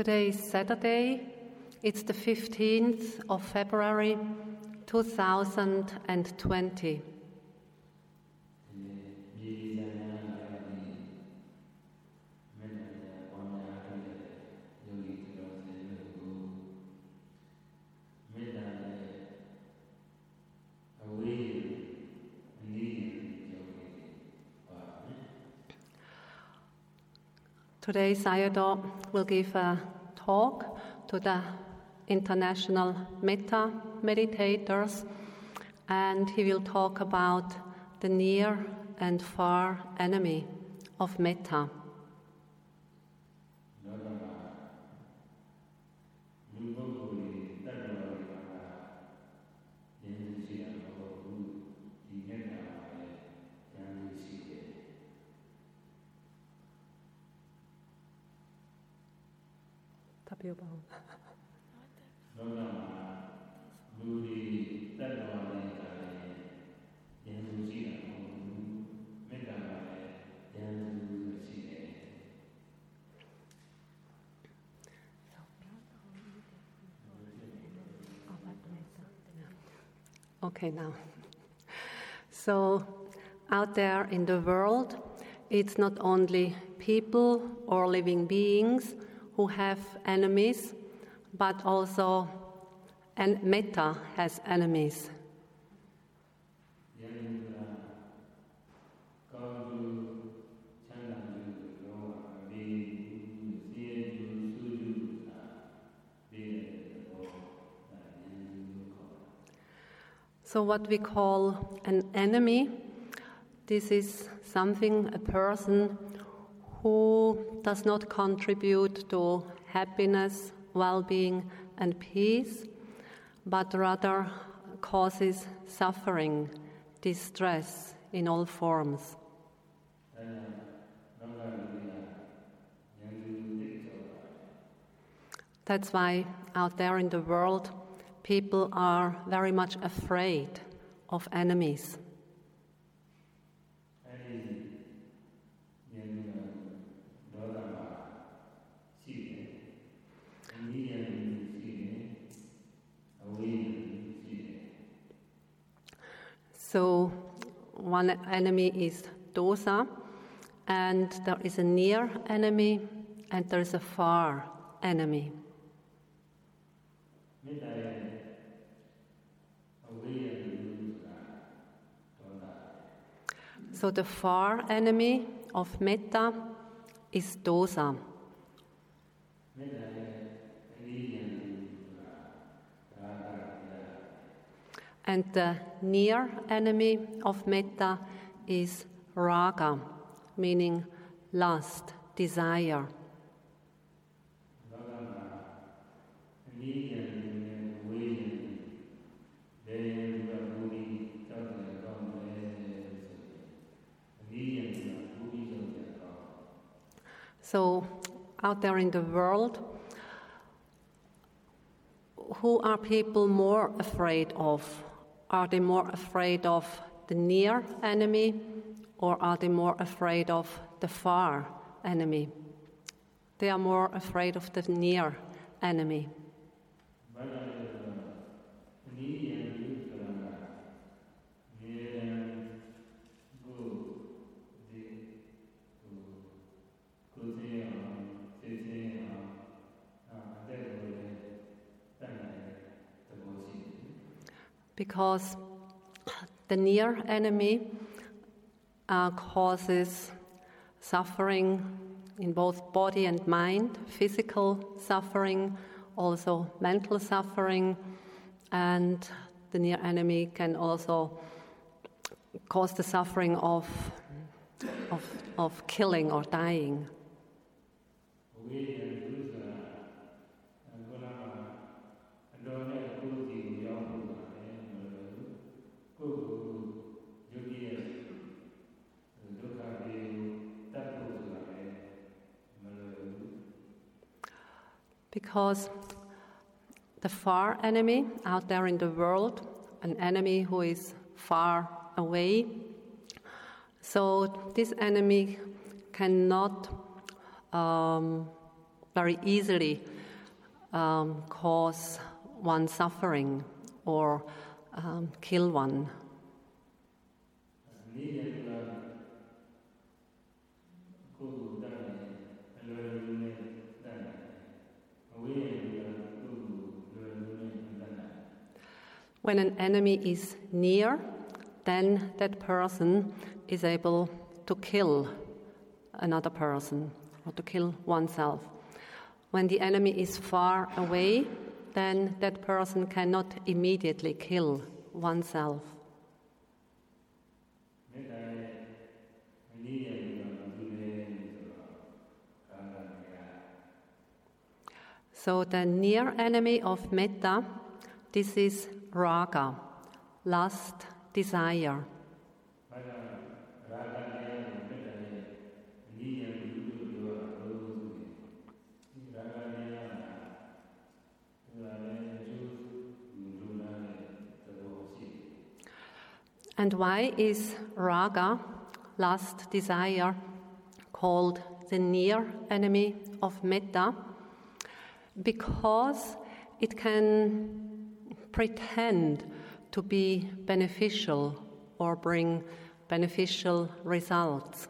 Today is Saturday. It's the 15th of February 2020. Today, Sayadaw will give a talk to the international metta meditators, and he will talk about the near and far enemy of metta. Okay, now. So, out there in the world, it's not only people or living beings who have enemies, but also and metta has enemies. So, what we call an enemy, this is something, a person who does not contribute to happiness, well being, and peace, but rather causes suffering, distress in all forms. That's why out there in the world, people are very much afraid of enemies. So, one enemy is dosa, and there is a near enemy, and there is a far enemy. So the far enemy of metta is dosa. And the near enemy of metta is raga, meaning lust, desire. So, out there in the world, who are people more afraid of? Are they more afraid of the near enemy or are they more afraid of the far enemy? They are more afraid of the near enemy. Because the near enemy uh, causes suffering in both body and mind, physical suffering, also mental suffering, and the near enemy can also cause the suffering of, of, of killing or dying. Because the far enemy out there in the world, an enemy who is far away, so this enemy cannot um, very easily um, cause one suffering or um, kill one. When an enemy is near, then that person is able to kill another person or to kill oneself. When the enemy is far away, then that person cannot immediately kill oneself. So, the near enemy of metta, this is raga, lust, desire. And why is raga, lust, desire, called the near enemy of metta? Because it can pretend to be beneficial or bring beneficial results.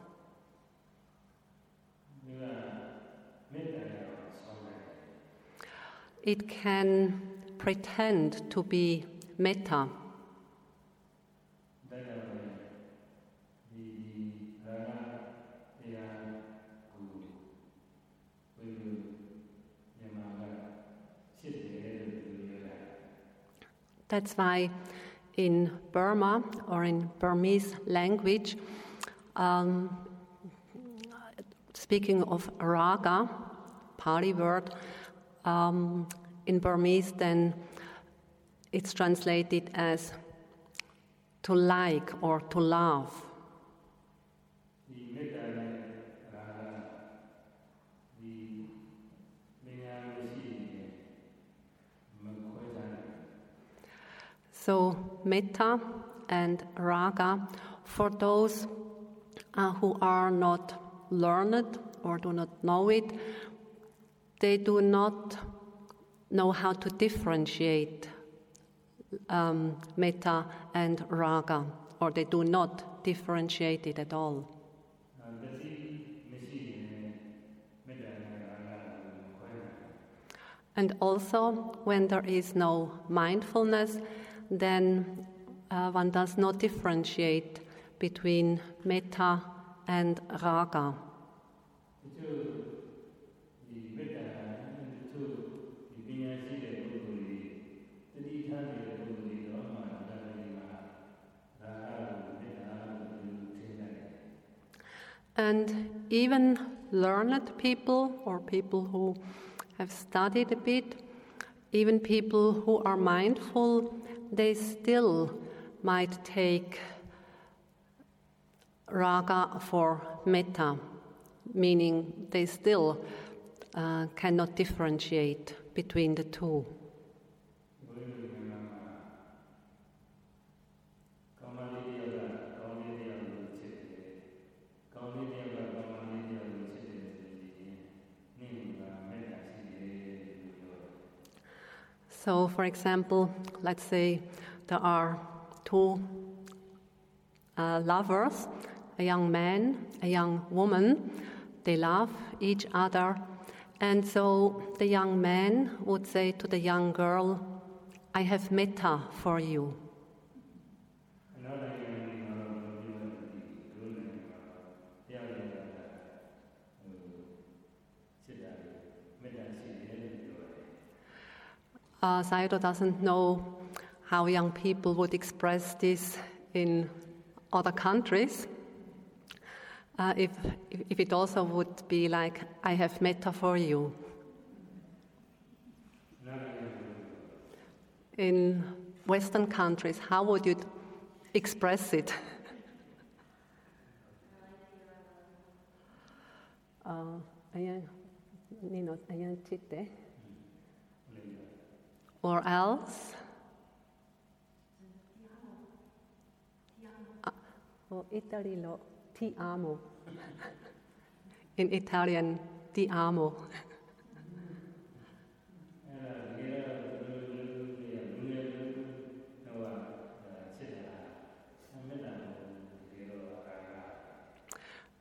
It can pretend to be metta That's why in Burma or in Burmese language, um, speaking of raga, Pali word, um, in Burmese, then it's translated as to like or to love. So, metta and raga, for those uh, who are not learned or do not know it, they do not know how to differentiate um, metta and raga, or they do not differentiate it at all. And also, when there is no mindfulness, then uh, one does not differentiate between metta and raga. And even learned people or people who have studied a bit, even people who are mindful, they still might take raga for metta, meaning they still uh, cannot differentiate between the two. So, for example, let's say there are two uh, lovers, a young man, a young woman. They love each other. And so the young man would say to the young girl, I have metta for you. Uh, Sayadaw doesn't know how young people would express this in other countries. Uh, if, if it also would be like, I have metta for you. In Western countries, how would you express it? uh, or else? Uh, oh, or ti amo. In Italian, ti amo.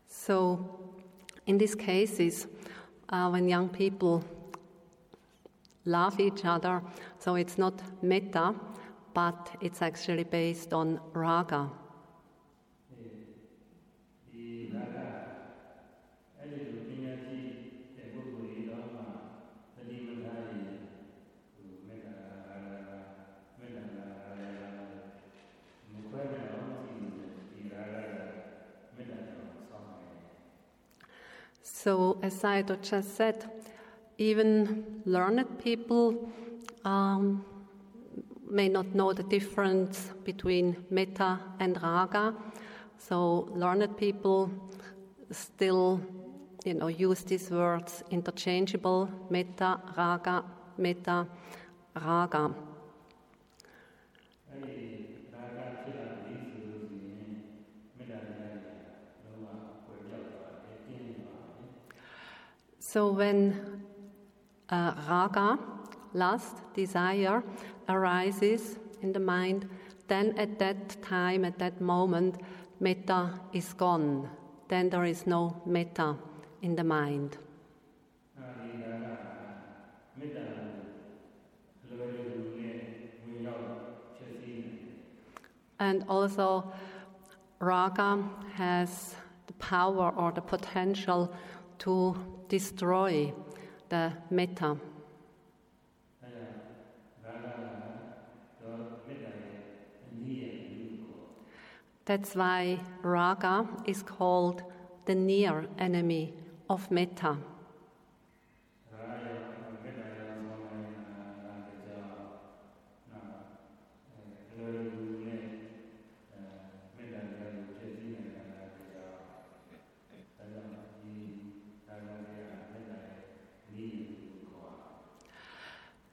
So, in these cases, uh, when young people love each other, so it's not metta, but it's actually based on raga. So, as I just said, even learned people um, may not know the difference between metta and raga. So learned people still, you know, use these words interchangeable: metta, raga, metta, raga. So when uh, raga lust, desire arises in the mind, then at that time, at that moment, metta is gone. Then there is no metta in the mind. And also, raga has the power or the potential to destroy the metta. That's why raga is called the near enemy of metta.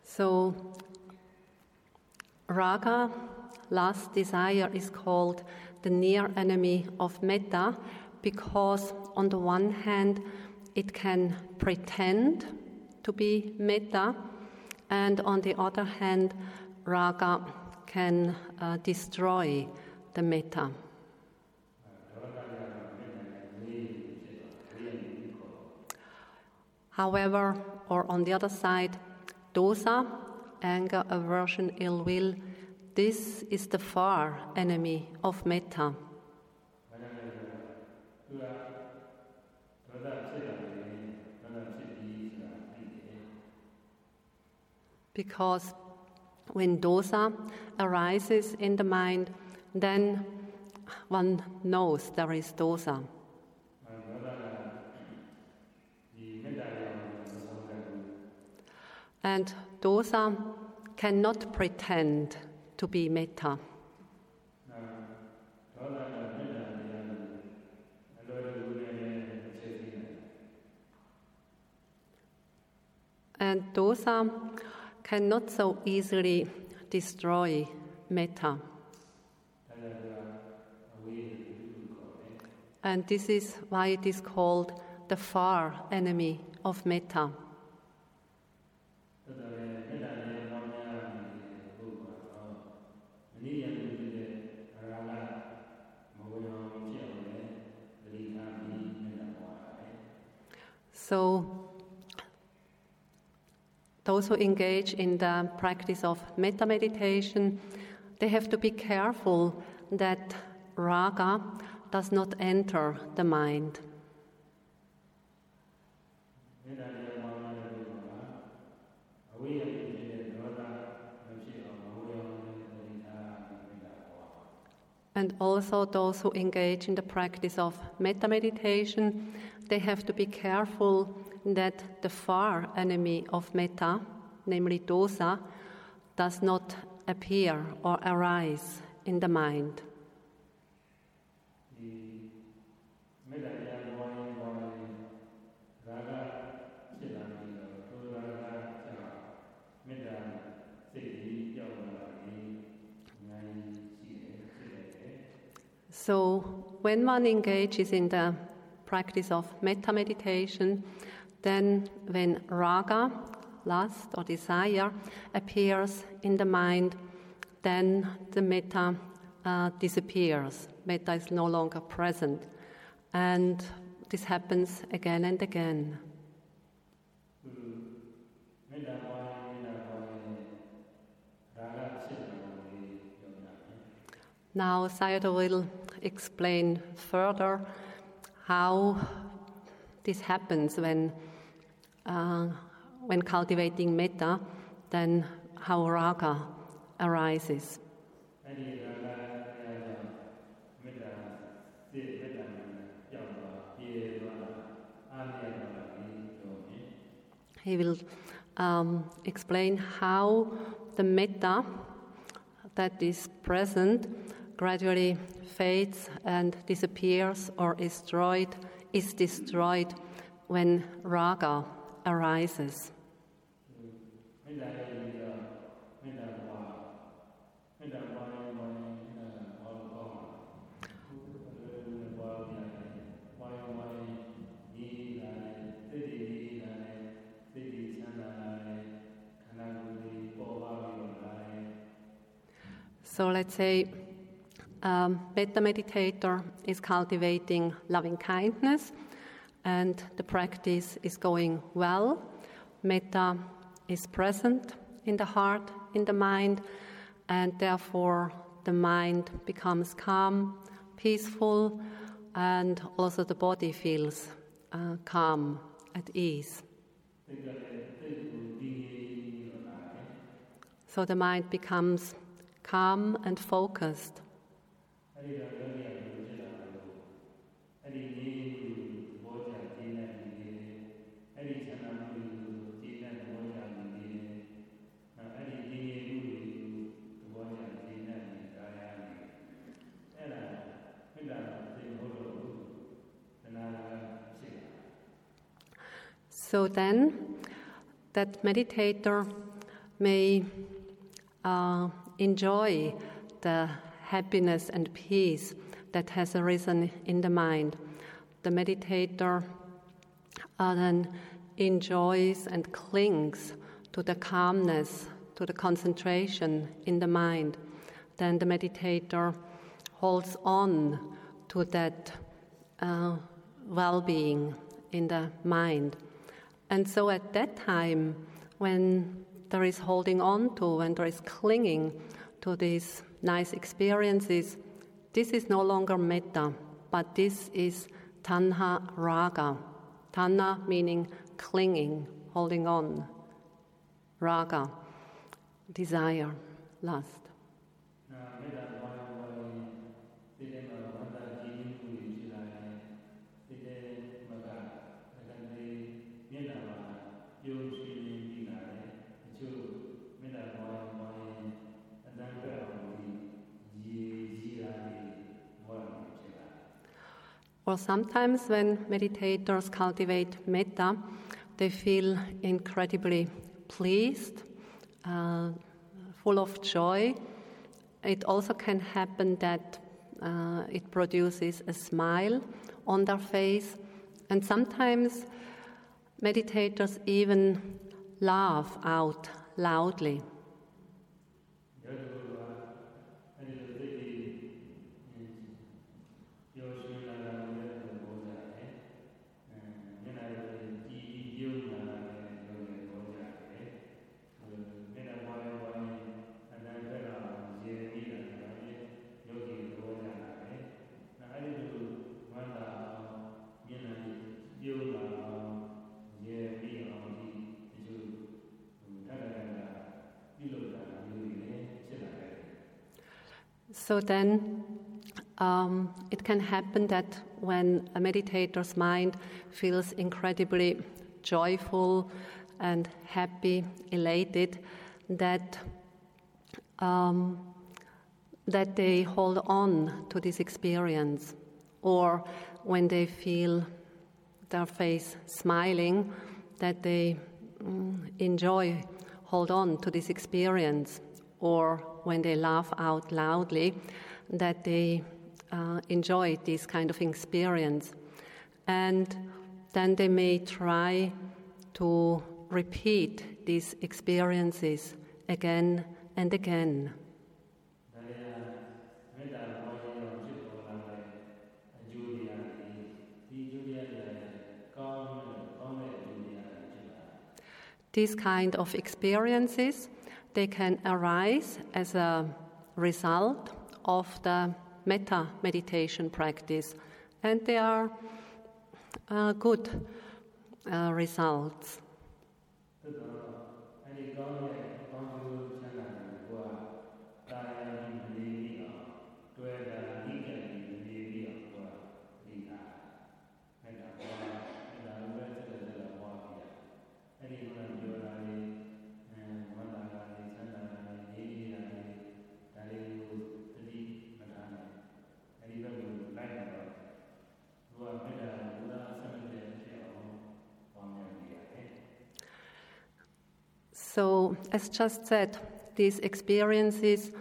So, raga last desire is called the near enemy of metta because, on the one hand, it can pretend to be metta, and on the other hand, raga can uh, destroy the metta. However, or on the other side, dosa, anger, aversion, ill will, this is the far enemy of metta. Because when dosa arises in the mind, then one knows there is dosa. And dosa cannot pretend to be metta. And dosa cannot so easily destroy metta. And this is why it is called the far enemy of metta. So, those who engage in the practice of metta meditation, they have to be careful that raga does not enter the mind. And also, those who engage in the practice of metta meditation, they have to be careful that the far enemy of metta, namely dosa, does not appear or arise in the mind. So, when one engages in the practice of metta meditation. Then, when raga, lust or desire, appears in the mind, then the metta uh, disappears. Metta is no longer present. And this happens again and again. Now, Sayadaw will explain further how this happens when, uh, when cultivating metta, then how raga arises. He will um, explain how the metta that is present gradually fades and disappears or is destroyed, is destroyed when raga arises. So let's say um, metta Meditator is cultivating loving kindness, and the practice is going well. Metta is present in the heart, in the mind, and therefore the mind becomes calm, peaceful, and also the body feels uh, calm, at ease. So the mind becomes calm and focused. So then, that meditator may uh, enjoy the happiness and peace that has arisen in the mind. The meditator then enjoys and clings to the calmness, to the concentration in the mind. Then the meditator holds on to that uh, well being in the mind. And so at that time, when there is holding on to, when there is clinging to these nice experiences, this is no longer metta, but this is tanha raga. Tanha meaning clinging, holding on. Raga, desire, lust. Uh, နာမေ Or sometimes when meditators cultivate metta, they feel incredibly pleased, uh, full of joy. It also can happen that uh, it produces a smile on their face, and sometimes meditators even laugh out loudly. So then, um, it can happen that when a meditator's mind feels incredibly joyful and happy, elated, that um, that they hold on to this experience, or when they feel their face smiling, that they mm, enjoy, hold on to this experience, or when they laugh out loudly, that they uh, enjoy this kind of experience. And then they may try to repeat these experiences again and again. These kind of experiences they can arise as a result of the metta meditation practice, and they are uh, good uh, results. So, as just said, these experiences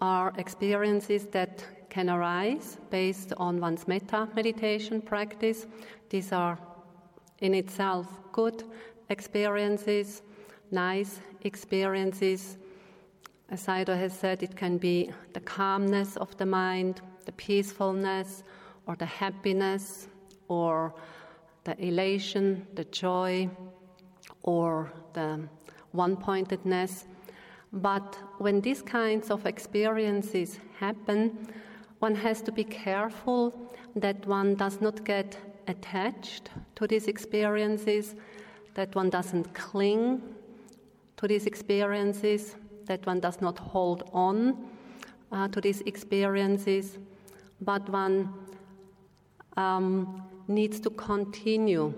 are experiences that can arise based on one's metta meditation practice. These are in itself good experiences, nice experiences. As Sayadaw has said, it can be the calmness of the mind, the peacefulness, or the happiness, or the elation, the joy, or the one pointedness. But when these kinds of experiences happen, one has to be careful that one does not get attached to these experiences, that one doesn't cling to these experiences, that one does not hold on uh, to these experiences, but one um, needs to continue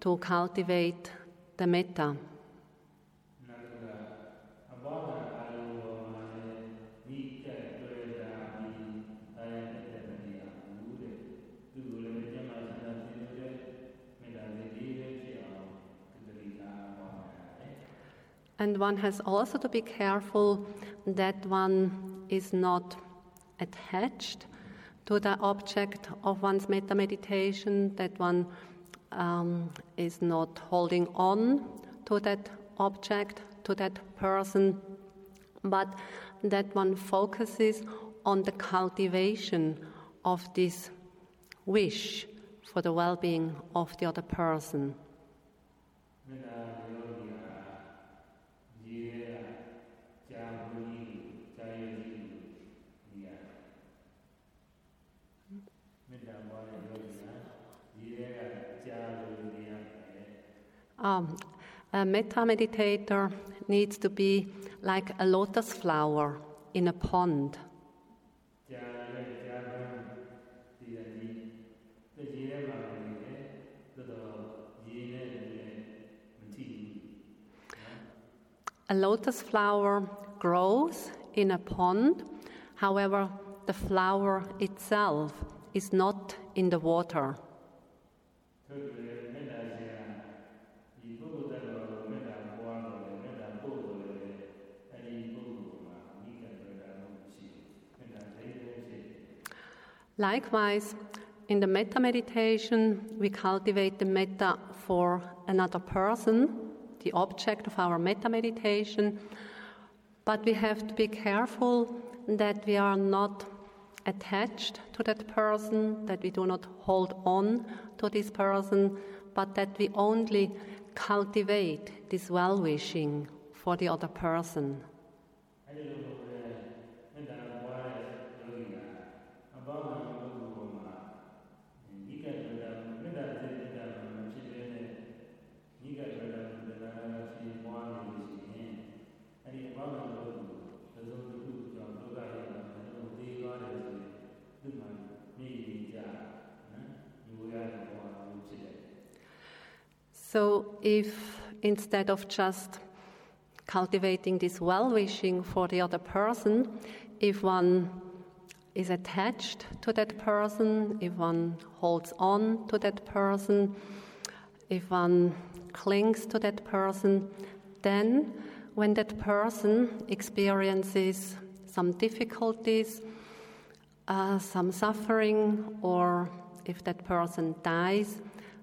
to cultivate the metta. And one has also to be careful that one is not attached to the object of one's metta meditation, that one um, is not holding on to that object, to that person, but that one focuses on the cultivation of this wish for the well being of the other person. မေ Um, a metta meditator needs to be like a lotus flower in a pond. A lotus flower grows in a pond, however, the flower itself is not in the water. Likewise, in the metta meditation, we cultivate the metta for another person, the object of our metta meditation, but we have to be careful that we are not attached to that person, that we do not hold on to this person, but that we only cultivate this well wishing for the other person. So, if instead of just cultivating this well wishing for the other person, if one is attached to that person, if one holds on to that person, if one clings to that person, then when that person experiences some difficulties, uh, some suffering, or if that person dies,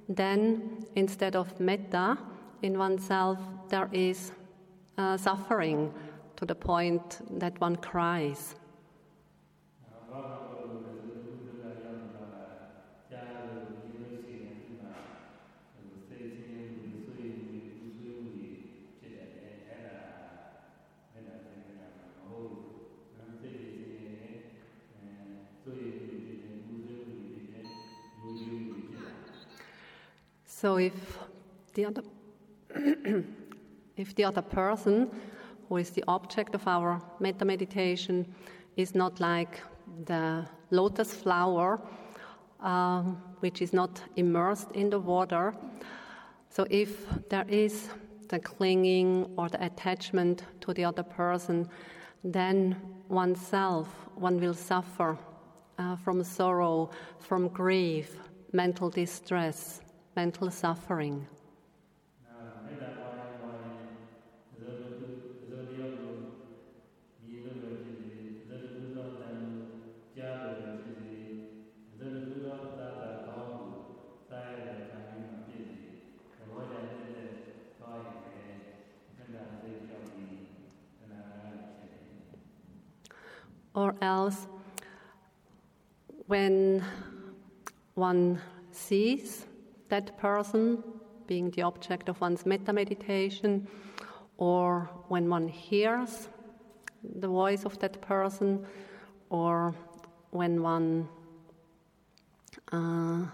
then instead of metta in oneself, there is uh, suffering to the point that one cries. So if the other if the other person who is the object of our metta meditation is not like the lotus flower um, which is not immersed in the water so if there is the clinging or the attachment to the other person then oneself one will suffer uh, from sorrow from grief mental distress mental suffering. Or else, when one sees that person being the object of one's metta meditation, or when one hears the voice of that person, or when one uh,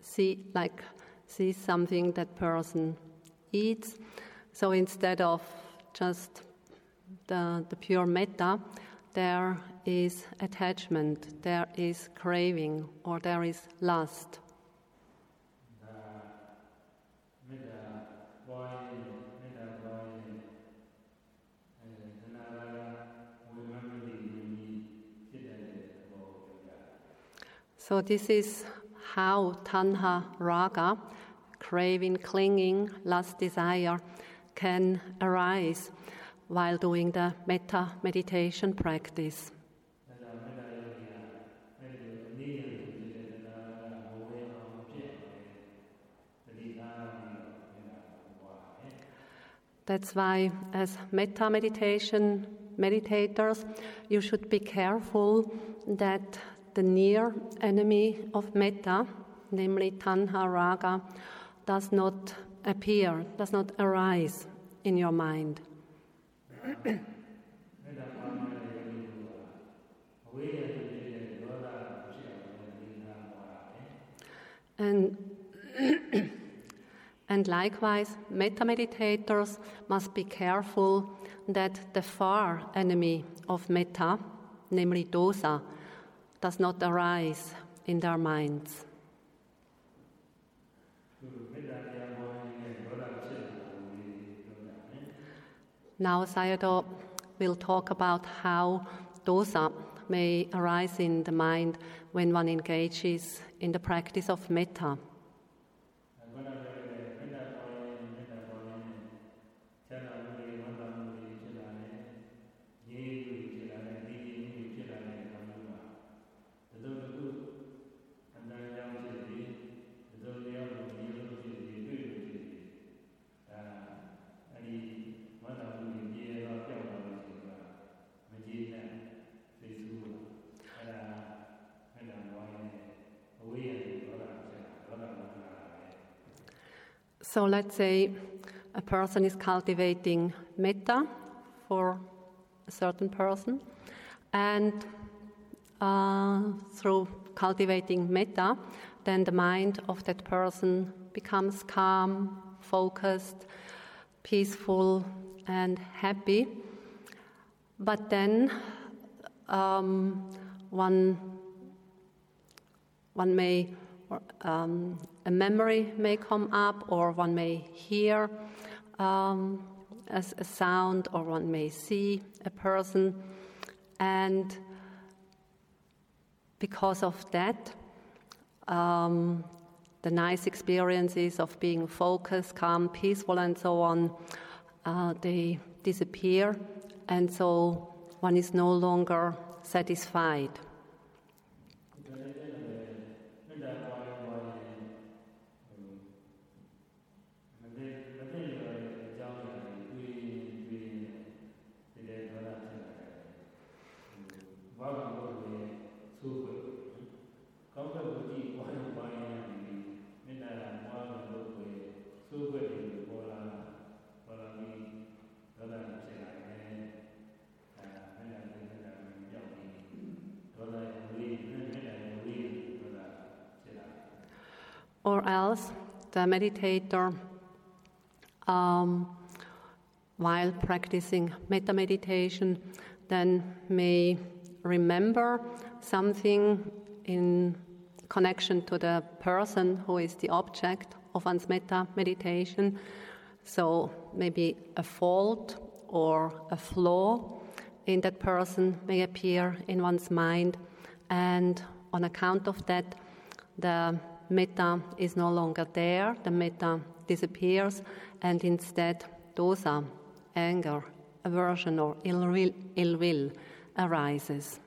see like sees something that person eats. So instead of just the, the pure metta, there is attachment, there is craving, or there is lust. So, this is how tanha raga, craving, clinging, lust, desire, can arise while doing the metta meditation practice. That's why, as metta meditation meditators, you should be careful that the near enemy of metta, namely tanha raga, does not appear, does not arise in your mind. and and likewise, metta meditators must be careful that the far enemy of metta, namely dosa, does not arise in their minds. Now, Sayadaw will talk about how dosa may arise in the mind when one engages in the practice of metta. So let's say a person is cultivating metta for a certain person, and uh, through cultivating metta, then the mind of that person becomes calm, focused, peaceful, and happy. But then um, one, one may um, a memory may come up, or one may hear um, a, a sound, or one may see a person. And because of that, um, the nice experiences of being focused, calm, peaceful, and so on, uh, they disappear, and so one is no longer satisfied. The meditator, um, while practicing metta meditation, then may remember something in connection to the person who is the object of one's metta meditation. So maybe a fault or a flaw in that person may appear in one's mind, and on account of that, the metta is no longer there, the metta disappears, and instead, dosa, anger, aversion, or ill will, Ill will arises.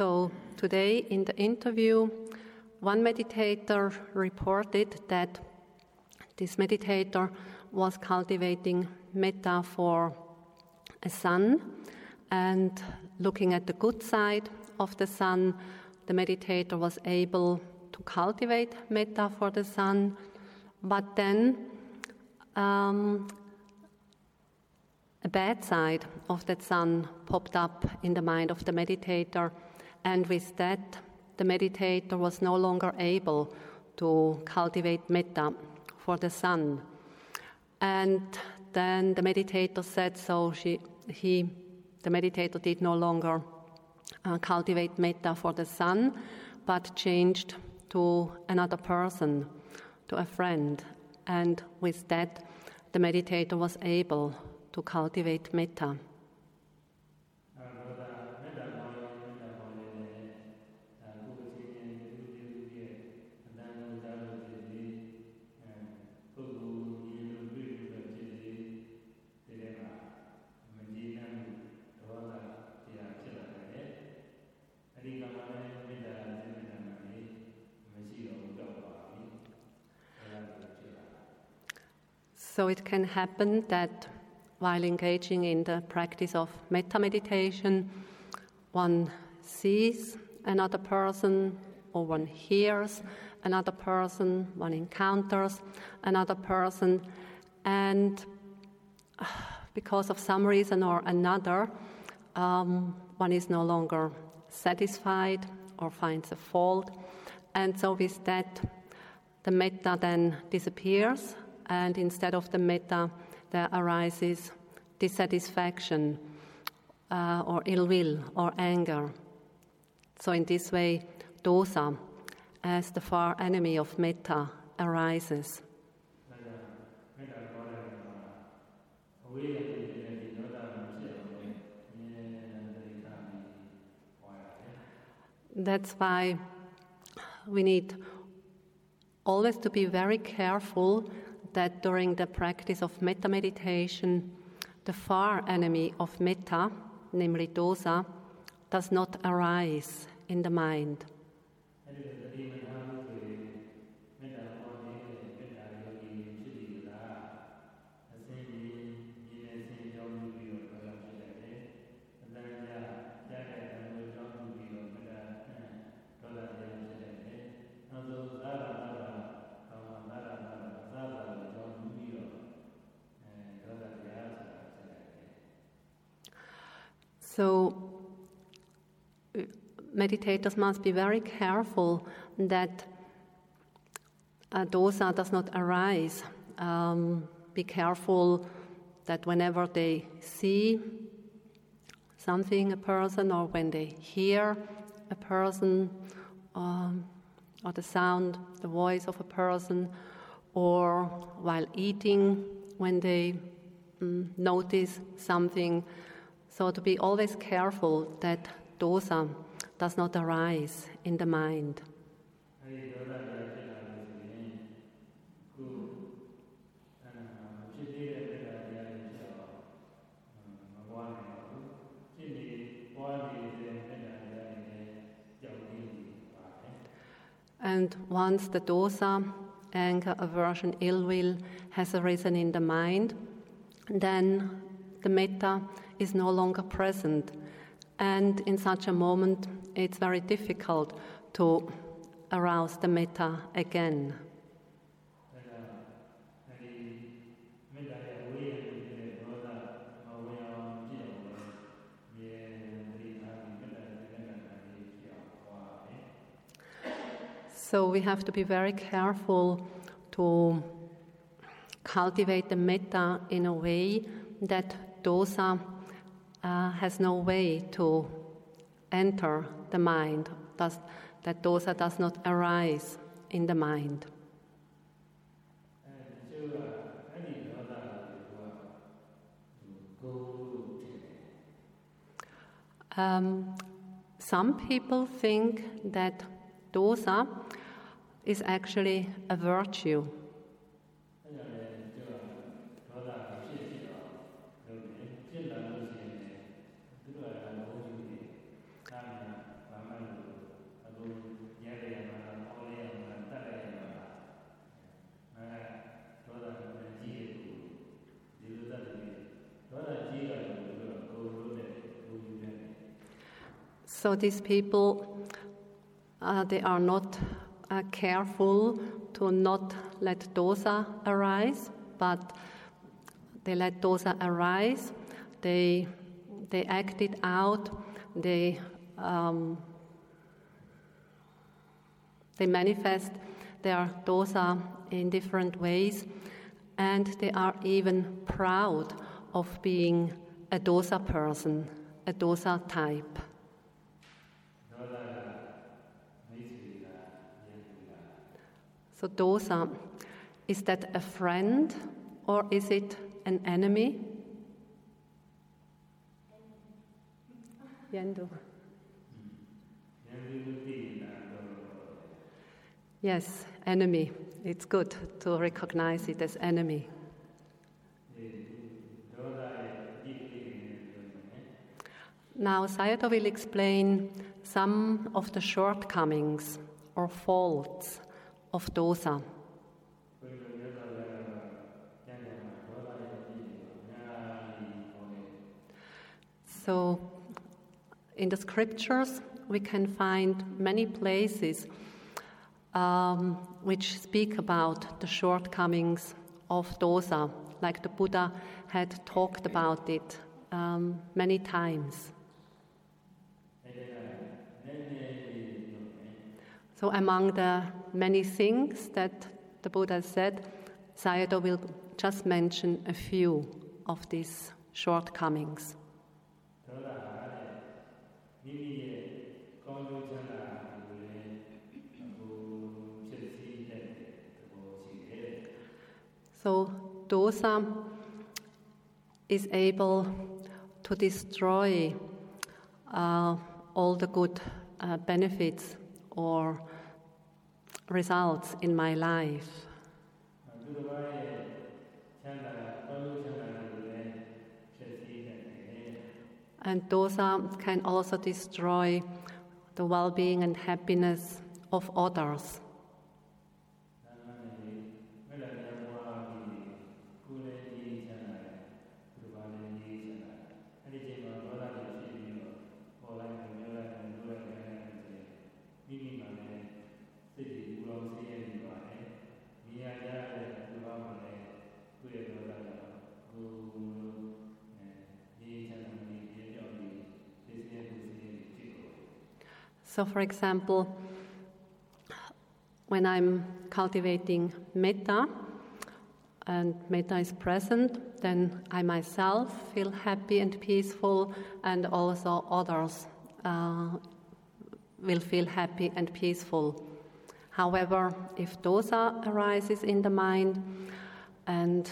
So, today in the interview, one meditator reported that this meditator was cultivating metta for a son and looking at the good side of the son, the meditator was able to cultivate metta for the son, but then um, a bad side of that son popped up in the mind of the meditator and with that, the meditator was no longer able to cultivate metta for the son. And then the meditator said so. She, he, the meditator did no longer uh, cultivate metta for the son, but changed to another person, to a friend. And with that, the meditator was able to cultivate metta. So it can happen that while engaging in the practice of metta meditation, one sees another person or one hears another person, one encounters another person, and because of some reason or another, um, one is no longer satisfied or finds a fault. And so, with that, the metta then disappears and instead of the metta, there arises dissatisfaction uh, or ill will or anger. So, in this way, dosa, as the far enemy of metta, arises. That's why we need always to be very careful that during the practice of metta meditation, the far enemy of metta, namely dosa, does not arise in the mind. Meditators must be very careful that dosa does not arise. Um, be careful that whenever they see something, a person, or when they hear a person, um, or the sound, the voice of a person, or while eating, when they mm, notice something, so to be always careful that dosa does not arise in the mind. And once the dosa, anger, aversion, ill will has arisen in the mind, then the metta is no longer present. And in such a moment, it's very difficult to arouse the metta again. So we have to be very careful to cultivate the metta in a way that dosa uh, has no way to enter the mind, does, that dosa does not arise in the mind. Um, some people think that dosa is actually a virtue. So these people, uh, they are not uh, careful to not let dosa arise, but they let dosa arise. They they act it out. They um, they manifest their dosa in different ways, and they are even proud of being a dosa person, a dosa type. So, dosa, is that a friend or is it an enemy? Yendo. Yes, enemy. It's good to recognize it as enemy. Now, Sayadaw will explain some of the shortcomings or faults of dosa. So, in the scriptures, we can find many places um, which speak about the shortcomings of dosa, like the Buddha had talked about it um, many times. So, among the many things that the Buddha said. Sayadaw will just mention a few of these shortcomings. So, dosa is able to destroy uh, all the good uh, benefits or results in my life. And dosa can also destroy the well being and happiness of others. So, for example, when I'm cultivating metta and metta is present, then I myself feel happy and peaceful, and also others uh, will feel happy and peaceful. However, if dosa arises in the mind and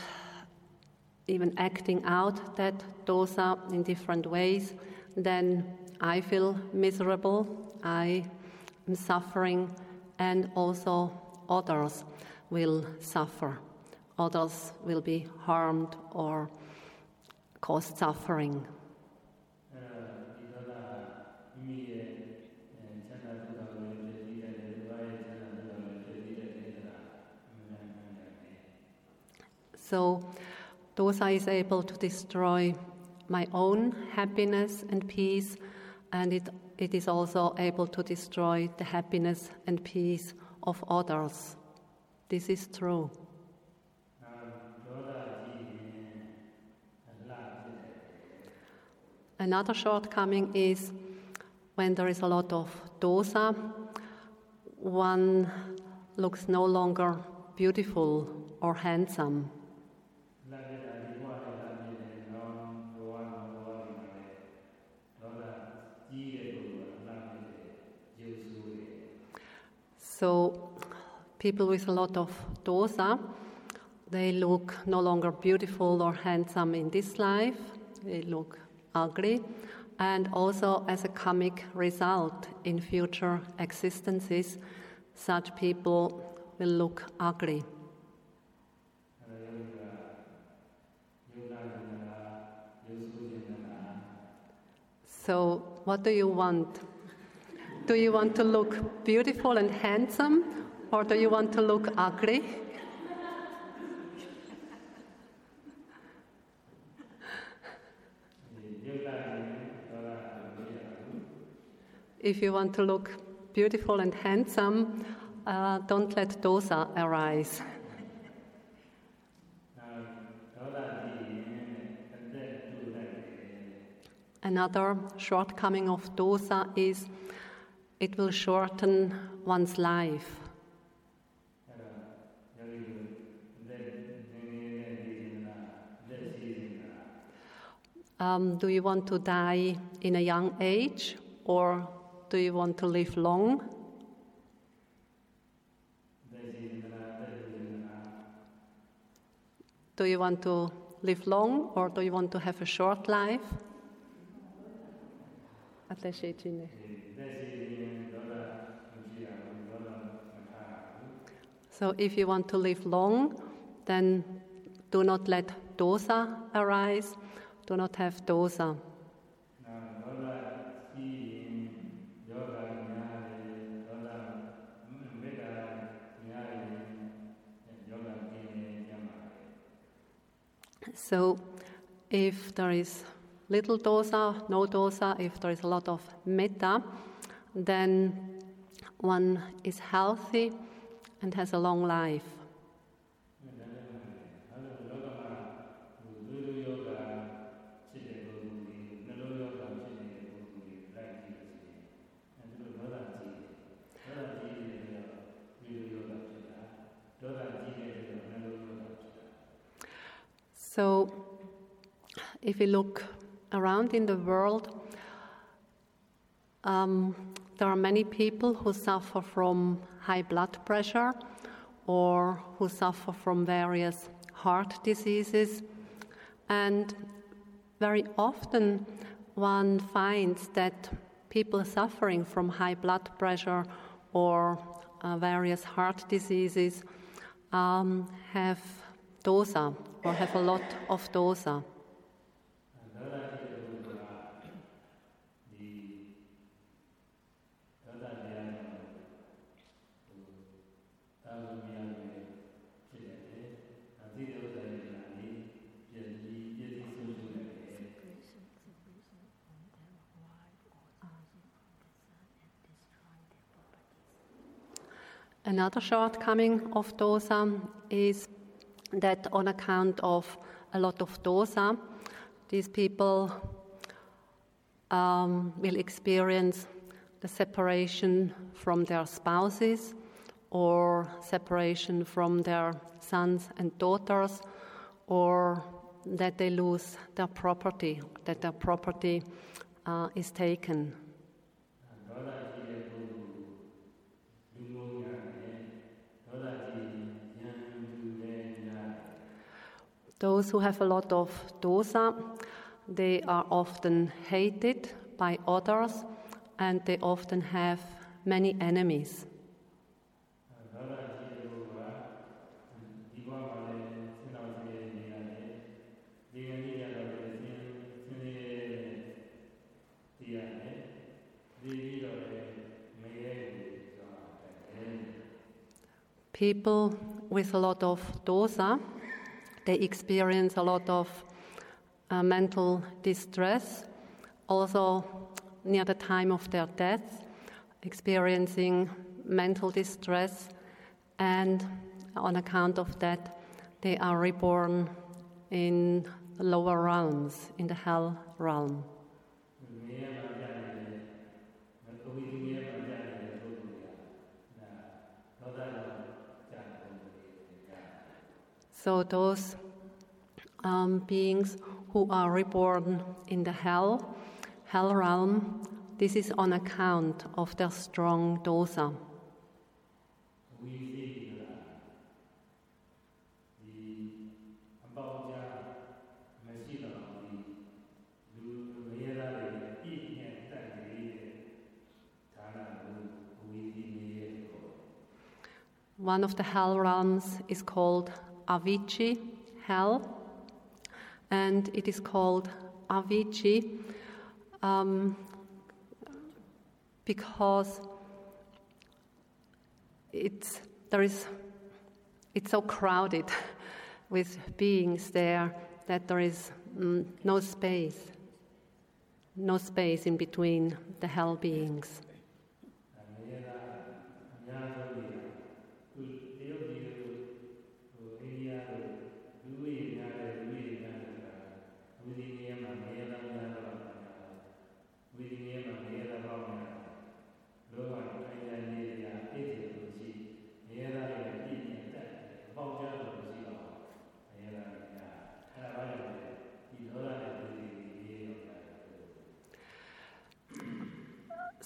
even acting out that dosa in different ways, then I feel miserable, I am suffering, and also others will suffer. Others will be harmed or caused suffering. So, Dosa is able to destroy my own happiness and peace, and it it is also able to destroy the happiness and peace of others. This is true. Another shortcoming is when there is a lot of dosa, one looks no longer beautiful or handsome. So people with a lot of dosa, they look no longer beautiful or handsome in this life. They look ugly, and also as a karmic result in future existences, such people will look ugly. So, what do you want? Do you want to look beautiful and handsome, or do you want to look ugly? if you want to look beautiful and handsome, uh, don't let dosa arise. Another shortcoming of dosa is it will shorten one's life. Um, do you want to die in a young age or do you want to live long? Do you want to live long or do you want to have a short life? So if you want to live long, then do not let dosa arise, do not have dosa. So, if there is little dosa, no dosa, if there is a lot of metta, then one is healthy and has a long life. So, if we look around in the world, um, there are many people who suffer from high blood pressure or who suffer from various heart diseases. And very often one finds that people suffering from high blood pressure or uh, various heart diseases um, have dosa or have a lot of dosa. Another shortcoming of dosa is that on account of a lot of dosa, these people um, will experience the separation from their spouses or separation from their sons and daughters or that they lose their property, that their property uh, is taken. Those who have a lot of dosa, they are often hated by others and they often have many enemies. People with a lot of dosa they experience a lot of uh, mental distress, also near the time of their death, experiencing mental distress, and on account of that, they are reborn in lower realms, in the hell realm. So, those um, beings who are reborn in the hell, hell realm, this is on account of their strong dosa. One of the hell realms is called Avici hell, and it is called Avici um, because it's, there is, it's so crowded with beings there that there is mm, no space, no space in between the hell beings.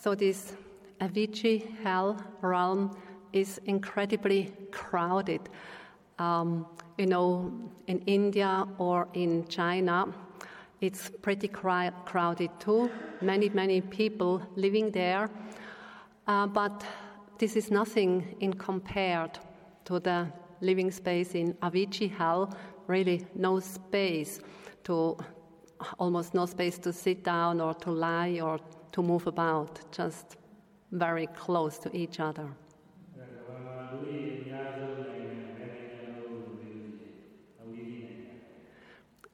So this Avici hell realm is incredibly crowded. Um, you know, in India or in China, it's pretty crowded too. Many, many people living there. Uh, but this is nothing in compared to the living space in Avici hell. Really, no space to, almost no space to sit down or to lie or to move about, just very close to each other.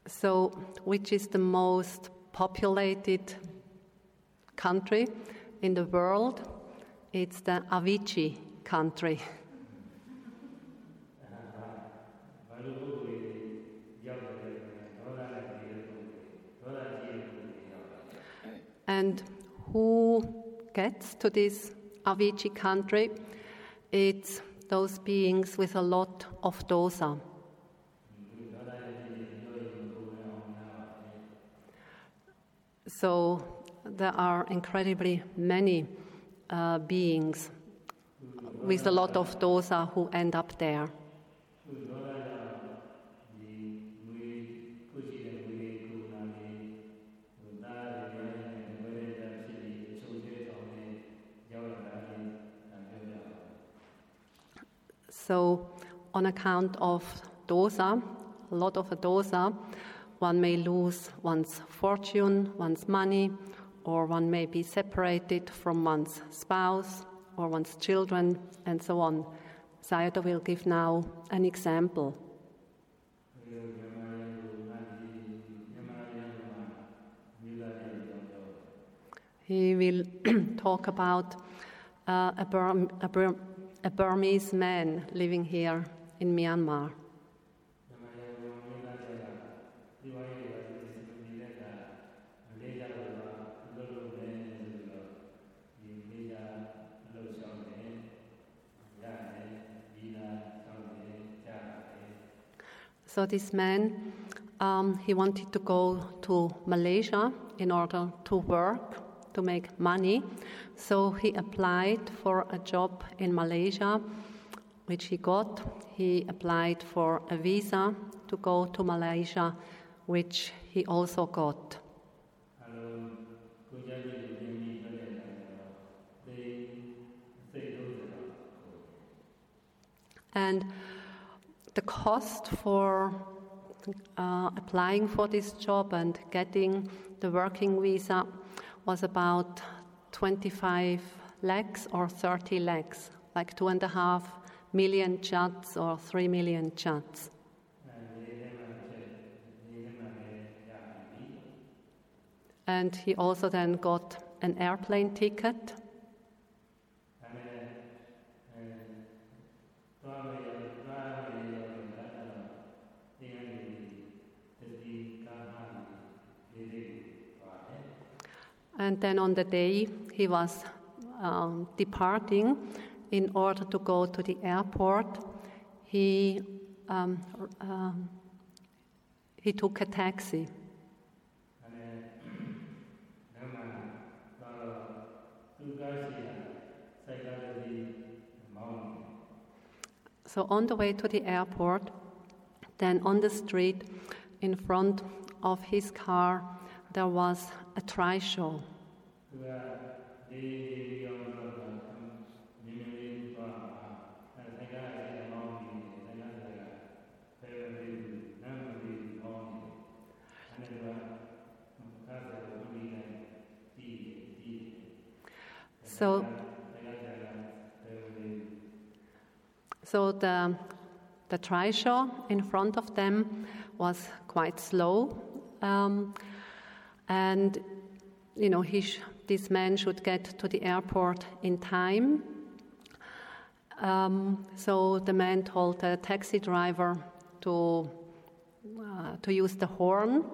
So, which is the most populated country in the world? It's the Avici country. And who gets to this Avici country, it's those beings with a lot of dosa. So there are incredibly many uh, beings with a lot of dosa who end up there. So, on account of dosa, a lot of a dosa, one may lose one's fortune, one's money, or one may be separated from one's spouse or one's children, and so on. Sayadaw will give now an example. He will talk about uh, a, Burm, a, Burm, a Burmese man living here in Myanmar. So this man, um, he wanted to go to Malaysia in order to work to make money. So he applied for a job in Malaysia, which he got. He applied for a visa to go to Malaysia, which he also got. And the cost for uh, applying for this job and getting the working visa was about 25 lakhs or 30 lakhs, like two and a half million kyats or three million kyats. And he also then got an airplane ticket And then on the day he was um, departing, in order to go to the airport, he um, um, he took a taxi. So on the way to the airport, then on the street in front of his car, there was a trishaw. So, so the, the trishaw in front of them was quite slow. Um, and, you know, he sh- this man should get to the airport in time. Um, so the man told the taxi driver to, uh, to use the horn.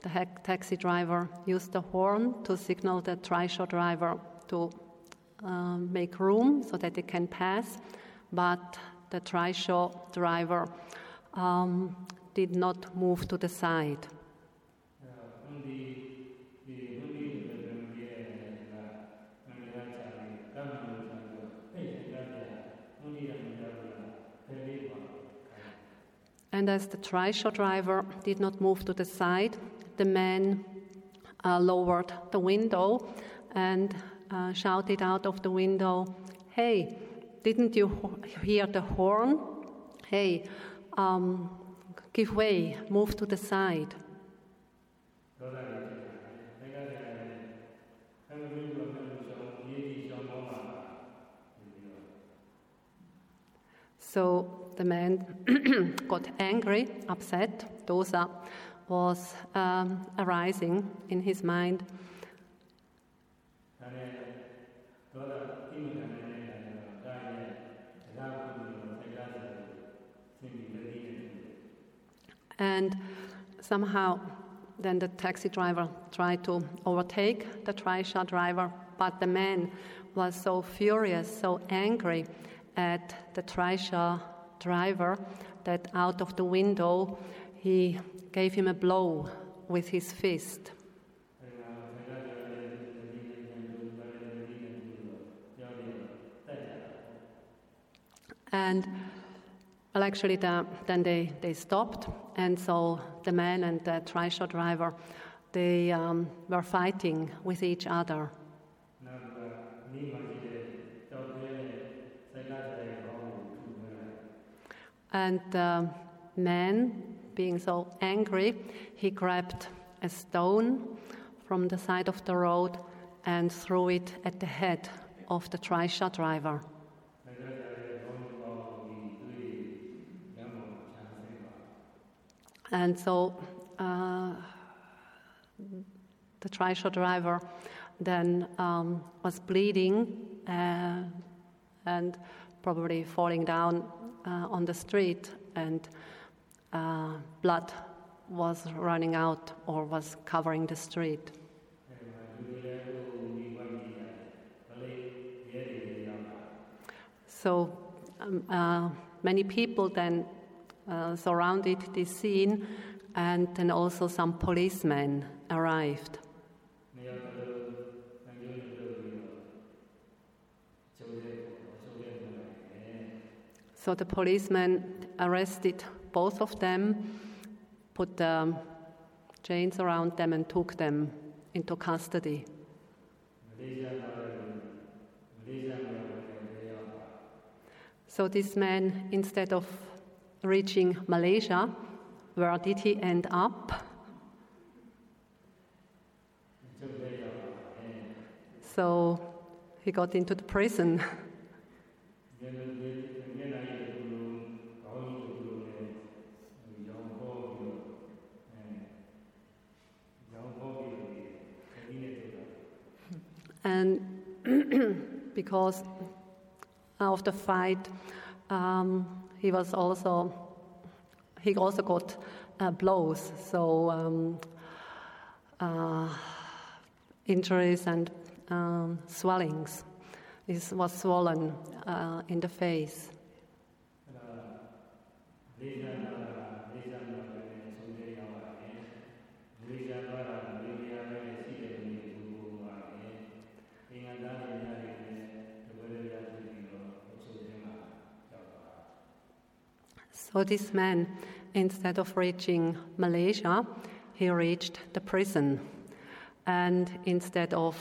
The hack- taxi driver used the horn to signal the trishaw driver to um, make room so that they can pass, but the trishaw driver um, did not move to the side. And as the trishaw driver did not move to the side, the man uh, lowered the window and uh, shouted out of the window, Hey, didn't you hear the horn? Hey, um, give way, move to the side. So the man got angry, upset, dosa was um, arising in his mind. And somehow, then the taxi driver tried to overtake the trishaw driver, but the man was so furious, so angry at the trishaw driver that out of the window he gave him a blow with his fist. And well, actually, the, then they, they stopped, and so the man and the trishaw driver, they um, were fighting with each other. And the man, being so angry, he grabbed a stone from the side of the road and threw it at the head of the trishaw driver. And so uh, the trishaw driver then um, was bleeding uh, and probably falling down uh, on the street and uh, blood was running out or was covering the street. So um, uh, many people then uh, surrounded the scene, and then also some policemen arrived. So the policeman arrested both of them, put the chains around them, and took them into custody. So this man, instead of reaching Malaysia, where did he end up? So he got into the prison. And because of the fight, um, he was also he also got uh, blows, so um, uh, injuries and um, swellings. He was swollen uh, in the face. So this man, instead of reaching Malaysia, he reached the prison. And instead of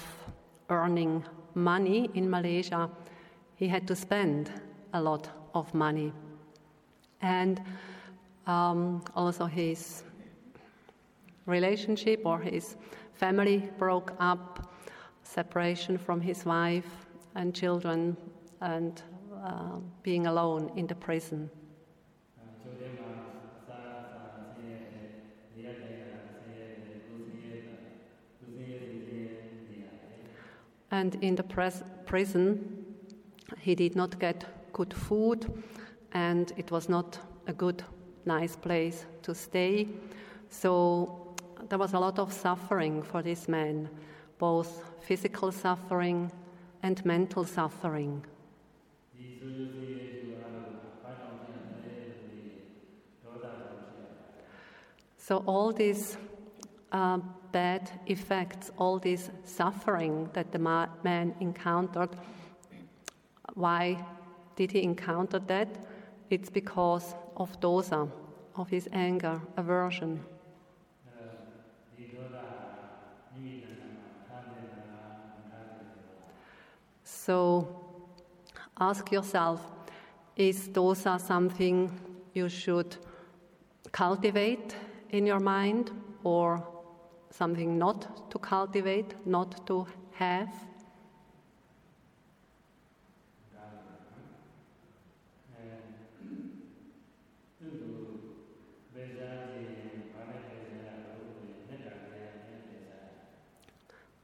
earning money in Malaysia, he had to spend a lot of money. And um, also his relationship or his family broke up, separation from his wife and children, and uh, being alone in the prison. And in the pres- prison, he did not get good food, and it was not a good, nice place to stay. So there was a lot of suffering for this man, both physical suffering and mental suffering. So all these uh, bad effects, all this suffering that the man encountered. Why did he encounter that? It's because of dosa, of his anger, aversion. So ask yourself is dosa something you should cultivate in your mind or something not to cultivate, not to have.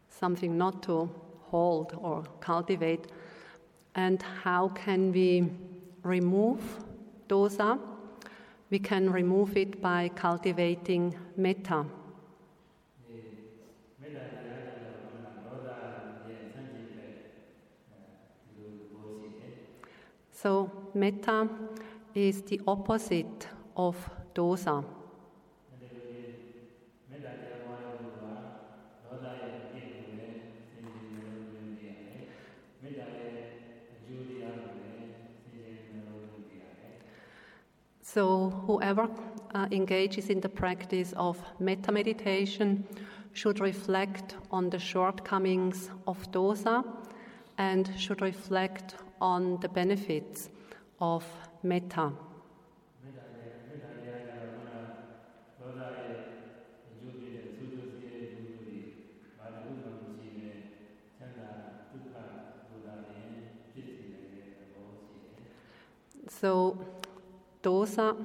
Something not to hold or cultivate, and how can we remove dosa? We can remove it by cultivating metta. So, metta is the opposite of dosa. So, whoever uh, engages in the practice of metta meditation should reflect on the shortcomings of dosa and should reflect on the benefits of metta. So, dosa,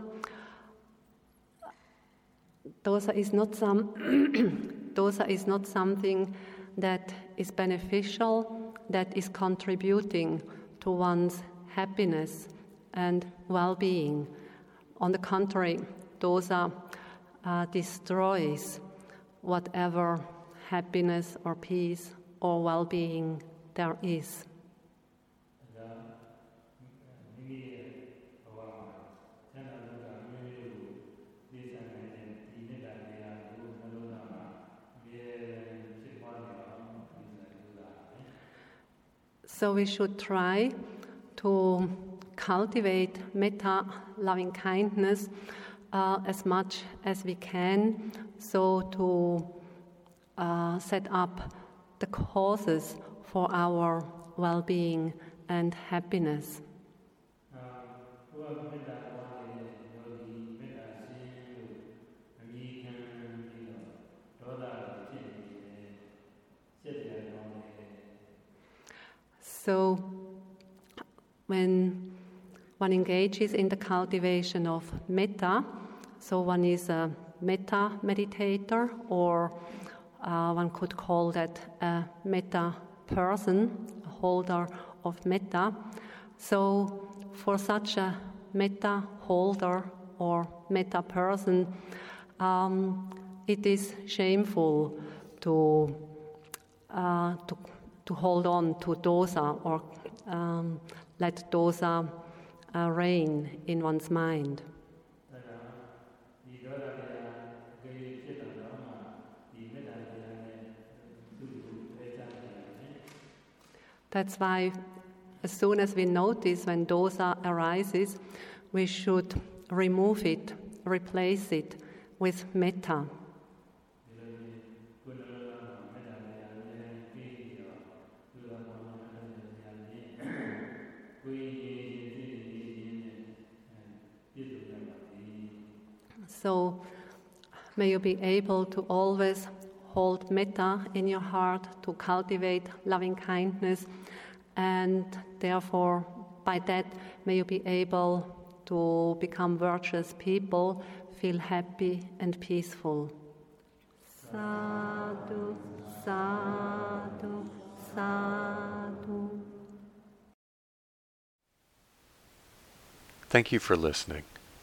dosa is not some dosa is not something that is beneficial, that is contributing to one's happiness and well-being. On the contrary, dosa uh, destroys whatever happiness or peace or well-being there is. So we should try to cultivate metta, loving kindness, uh, as much as we can, so to uh, set up the causes for our well-being and happiness. So, when one engages in the cultivation of metta, so one is a metta meditator, or uh, one could call that a metta person, a holder of metta. So, for such a metta holder or metta person, um, it is shameful to, uh, to, to hold on to dosa or um, let dosa uh, reign in one's mind. That's why, as soon as we notice when dosa arises, we should remove it, replace it with metta. So, may you be able to always hold metta in your heart, to cultivate loving kindness, and therefore, by that, may you be able to become virtuous people, feel happy and peaceful. Sadhu, sadhu, sadhu. Thank you for listening.